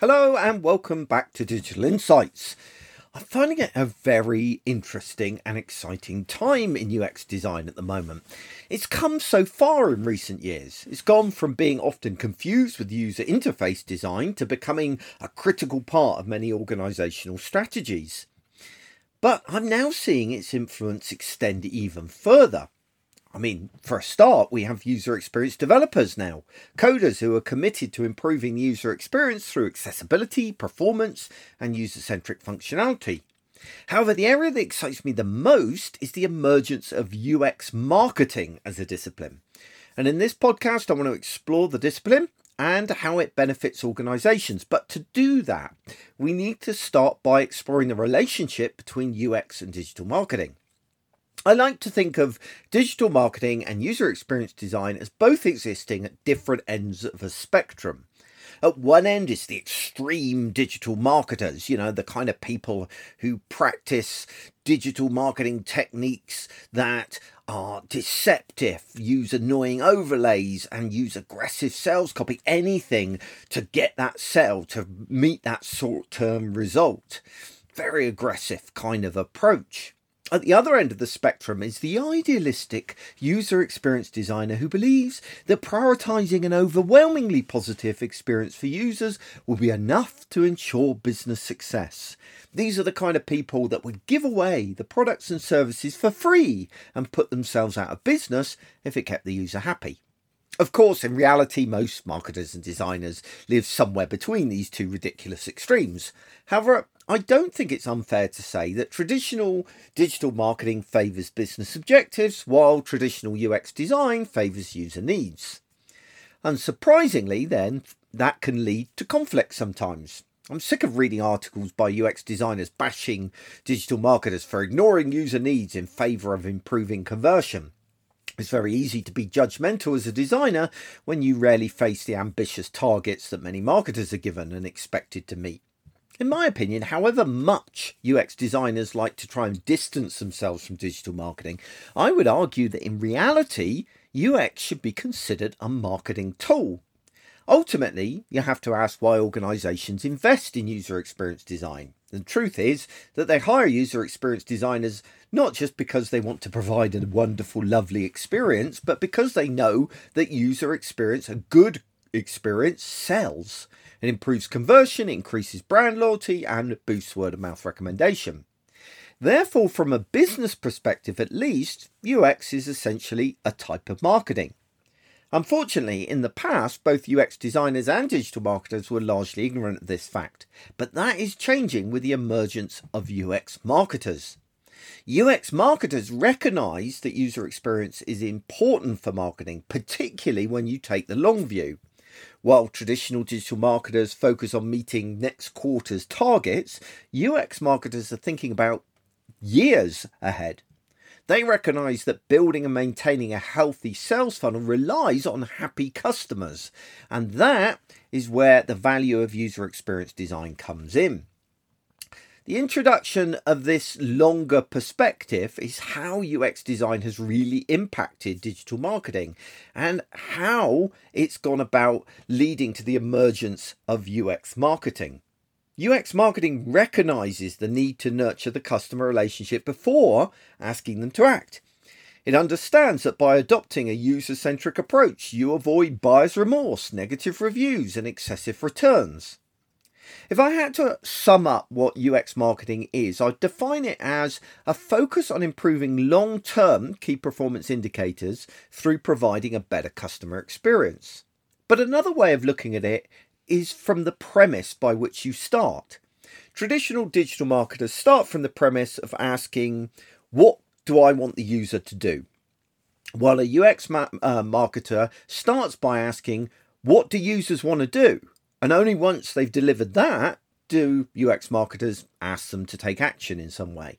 Hello and welcome back to Digital Insights. I'm finding it a very interesting and exciting time in UX design at the moment. It's come so far in recent years. It's gone from being often confused with user interface design to becoming a critical part of many organisational strategies. But I'm now seeing its influence extend even further. I mean, for a start, we have user experience developers now, coders who are committed to improving user experience through accessibility, performance, and user centric functionality. However, the area that excites me the most is the emergence of UX marketing as a discipline. And in this podcast, I want to explore the discipline and how it benefits organizations. But to do that, we need to start by exploring the relationship between UX and digital marketing. I like to think of digital marketing and user experience design as both existing at different ends of a spectrum. At one end is the extreme digital marketers, you know, the kind of people who practice digital marketing techniques that are deceptive, use annoying overlays, and use aggressive sales copy, anything to get that sale, to meet that short term result. Very aggressive kind of approach. At the other end of the spectrum is the idealistic user experience designer who believes that prioritizing an overwhelmingly positive experience for users will be enough to ensure business success. These are the kind of people that would give away the products and services for free and put themselves out of business if it kept the user happy. Of course, in reality, most marketers and designers live somewhere between these two ridiculous extremes. However, I don't think it's unfair to say that traditional digital marketing favours business objectives while traditional UX design favours user needs. Unsurprisingly, then, that can lead to conflict sometimes. I'm sick of reading articles by UX designers bashing digital marketers for ignoring user needs in favour of improving conversion. It's very easy to be judgmental as a designer when you rarely face the ambitious targets that many marketers are given and expected to meet. In my opinion, however much UX designers like to try and distance themselves from digital marketing, I would argue that in reality, UX should be considered a marketing tool. Ultimately, you have to ask why organizations invest in user experience design. The truth is that they hire user experience designers not just because they want to provide a wonderful, lovely experience, but because they know that user experience, a good experience, sells. It improves conversion, increases brand loyalty, and boosts word of mouth recommendation. Therefore, from a business perspective at least, UX is essentially a type of marketing. Unfortunately, in the past, both UX designers and digital marketers were largely ignorant of this fact, but that is changing with the emergence of UX marketers. UX marketers recognize that user experience is important for marketing, particularly when you take the long view. While traditional digital marketers focus on meeting next quarter's targets, UX marketers are thinking about years ahead. They recognize that building and maintaining a healthy sales funnel relies on happy customers, and that is where the value of user experience design comes in. The introduction of this longer perspective is how UX design has really impacted digital marketing and how it's gone about leading to the emergence of UX marketing. UX marketing recognizes the need to nurture the customer relationship before asking them to act. It understands that by adopting a user centric approach, you avoid buyer's remorse, negative reviews, and excessive returns. If I had to sum up what UX marketing is, I'd define it as a focus on improving long term key performance indicators through providing a better customer experience. But another way of looking at it is from the premise by which you start. Traditional digital marketers start from the premise of asking, What do I want the user to do? While a UX ma- uh, marketer starts by asking, What do users want to do? And only once they've delivered that do UX marketers ask them to take action in some way.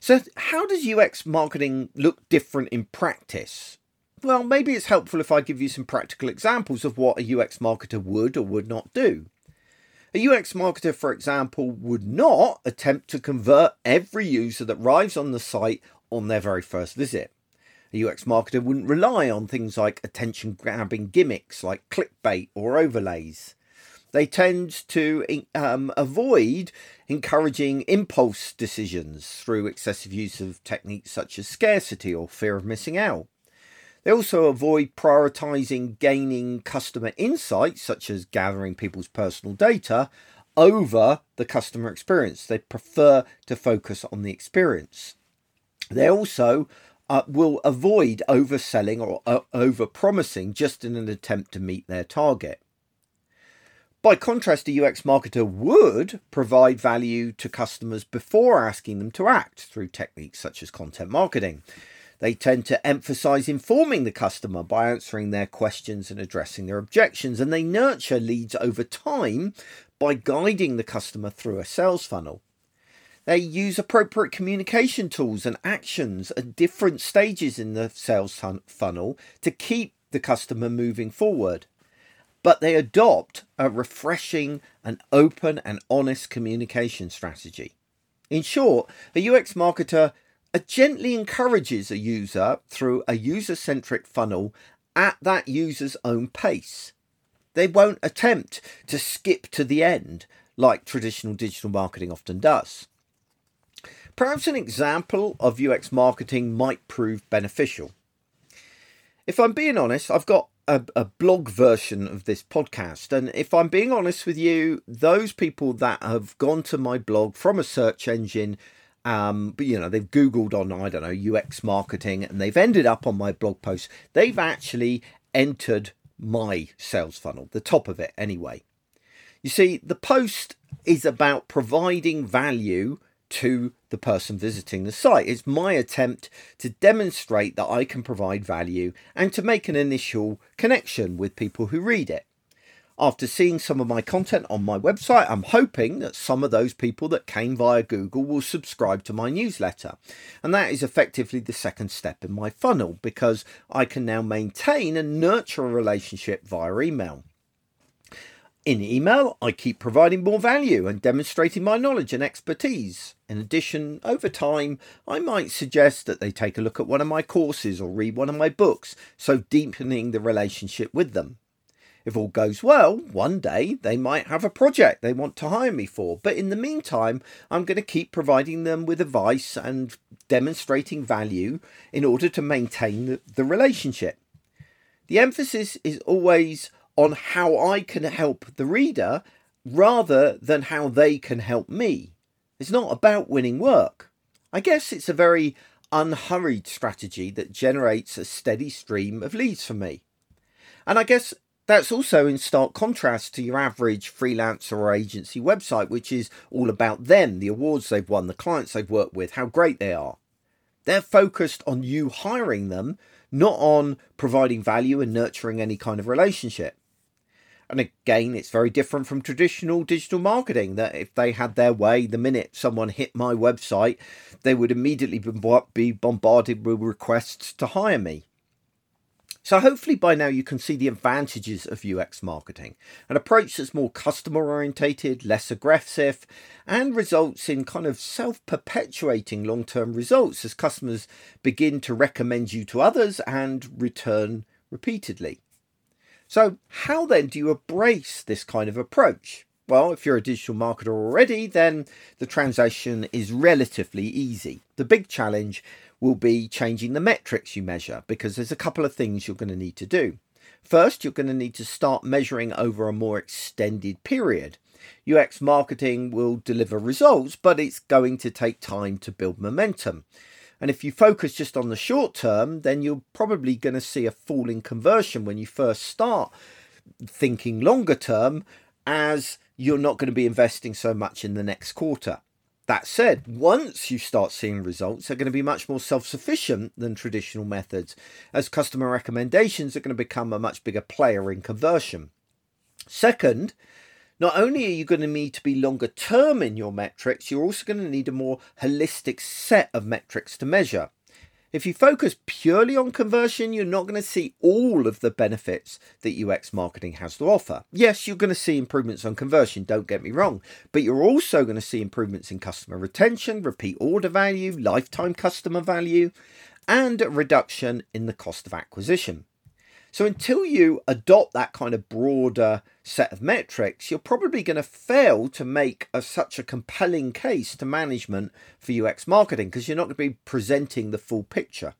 So, how does UX marketing look different in practice? Well, maybe it's helpful if I give you some practical examples of what a UX marketer would or would not do. A UX marketer, for example, would not attempt to convert every user that arrives on the site on their very first visit. A UX marketer wouldn't rely on things like attention grabbing gimmicks like clickbait or overlays. They tend to um, avoid encouraging impulse decisions through excessive use of techniques such as scarcity or fear of missing out. They also avoid prioritizing gaining customer insights, such as gathering people's personal data, over the customer experience. They prefer to focus on the experience. They also uh, will avoid overselling or uh, over promising just in an attempt to meet their target. By contrast, a UX marketer would provide value to customers before asking them to act through techniques such as content marketing. They tend to emphasize informing the customer by answering their questions and addressing their objections, and they nurture leads over time by guiding the customer through a sales funnel. They use appropriate communication tools and actions at different stages in the sales funnel to keep the customer moving forward but they adopt a refreshing and open and honest communication strategy. In short, a UX marketer gently encourages a user through a user centric funnel at that user's own pace. They won't attempt to skip to the end like traditional digital marketing often does. Perhaps an example of UX marketing might prove beneficial. If I'm being honest, I've got a, a, blog version of this podcast. And if I'm being honest with you, those people that have gone to my blog from a search engine, um, but you know, they've Googled on, I don't know, UX marketing and they've ended up on my blog post, they've actually entered my sales funnel, the top of it anyway. You see, the post is about providing value to the person visiting the site. It's my attempt to demonstrate that I can provide value and to make an initial connection with people who read it. After seeing some of my content on my website, I'm hoping that some of those people that came via Google will subscribe to my newsletter. And that is effectively the second step in my funnel because I can now maintain and nurture a relationship via email. In email, I keep providing more value and demonstrating my knowledge and expertise. In addition, over time, I might suggest that they take a look at one of my courses or read one of my books, so deepening the relationship with them. If all goes well, one day they might have a project they want to hire me for, but in the meantime, I'm going to keep providing them with advice and demonstrating value in order to maintain the, the relationship. The emphasis is always on how I can help the reader rather than how they can help me. It's not about winning work. I guess it's a very unhurried strategy that generates a steady stream of leads for me. And I guess that's also in stark contrast to your average freelancer or agency website, which is all about them, the awards they've won, the clients they've worked with, how great they are. They're focused on you hiring them, not on providing value and nurturing any kind of relationship. And again, it's very different from traditional digital marketing. That if they had their way, the minute someone hit my website, they would immediately be bombarded with requests to hire me. So, hopefully, by now you can see the advantages of UX marketing an approach that's more customer orientated, less aggressive, and results in kind of self perpetuating long term results as customers begin to recommend you to others and return repeatedly. So, how then do you embrace this kind of approach? Well, if you're a digital marketer already, then the transition is relatively easy. The big challenge will be changing the metrics you measure because there's a couple of things you're going to need to do. First, you're going to need to start measuring over a more extended period. UX marketing will deliver results, but it's going to take time to build momentum. And if you focus just on the short term, then you're probably going to see a fall in conversion when you first start thinking longer term, as you're not going to be investing so much in the next quarter. That said, once you start seeing results, they're going to be much more self sufficient than traditional methods, as customer recommendations are going to become a much bigger player in conversion. Second, not only are you going to need to be longer term in your metrics, you're also going to need a more holistic set of metrics to measure. If you focus purely on conversion, you're not going to see all of the benefits that UX marketing has to offer. Yes, you're going to see improvements on conversion, don't get me wrong, but you're also going to see improvements in customer retention, repeat order value, lifetime customer value, and a reduction in the cost of acquisition. So until you adopt that kind of broader set of metrics, you're probably going to fail to make a, such a compelling case to management for UX marketing because you're not going to be presenting the full picture.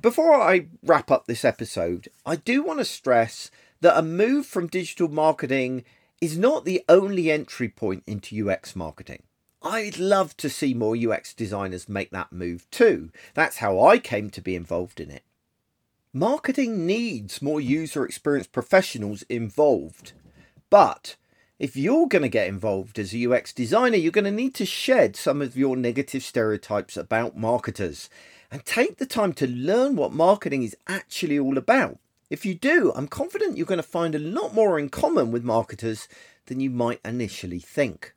Before I wrap up this episode, I do want to stress that a move from digital marketing is not the only entry point into UX marketing. I'd love to see more UX designers make that move too. That's how I came to be involved in it. Marketing needs more user experience professionals involved. But if you're going to get involved as a UX designer, you're going to need to shed some of your negative stereotypes about marketers and take the time to learn what marketing is actually all about. If you do, I'm confident you're going to find a lot more in common with marketers than you might initially think.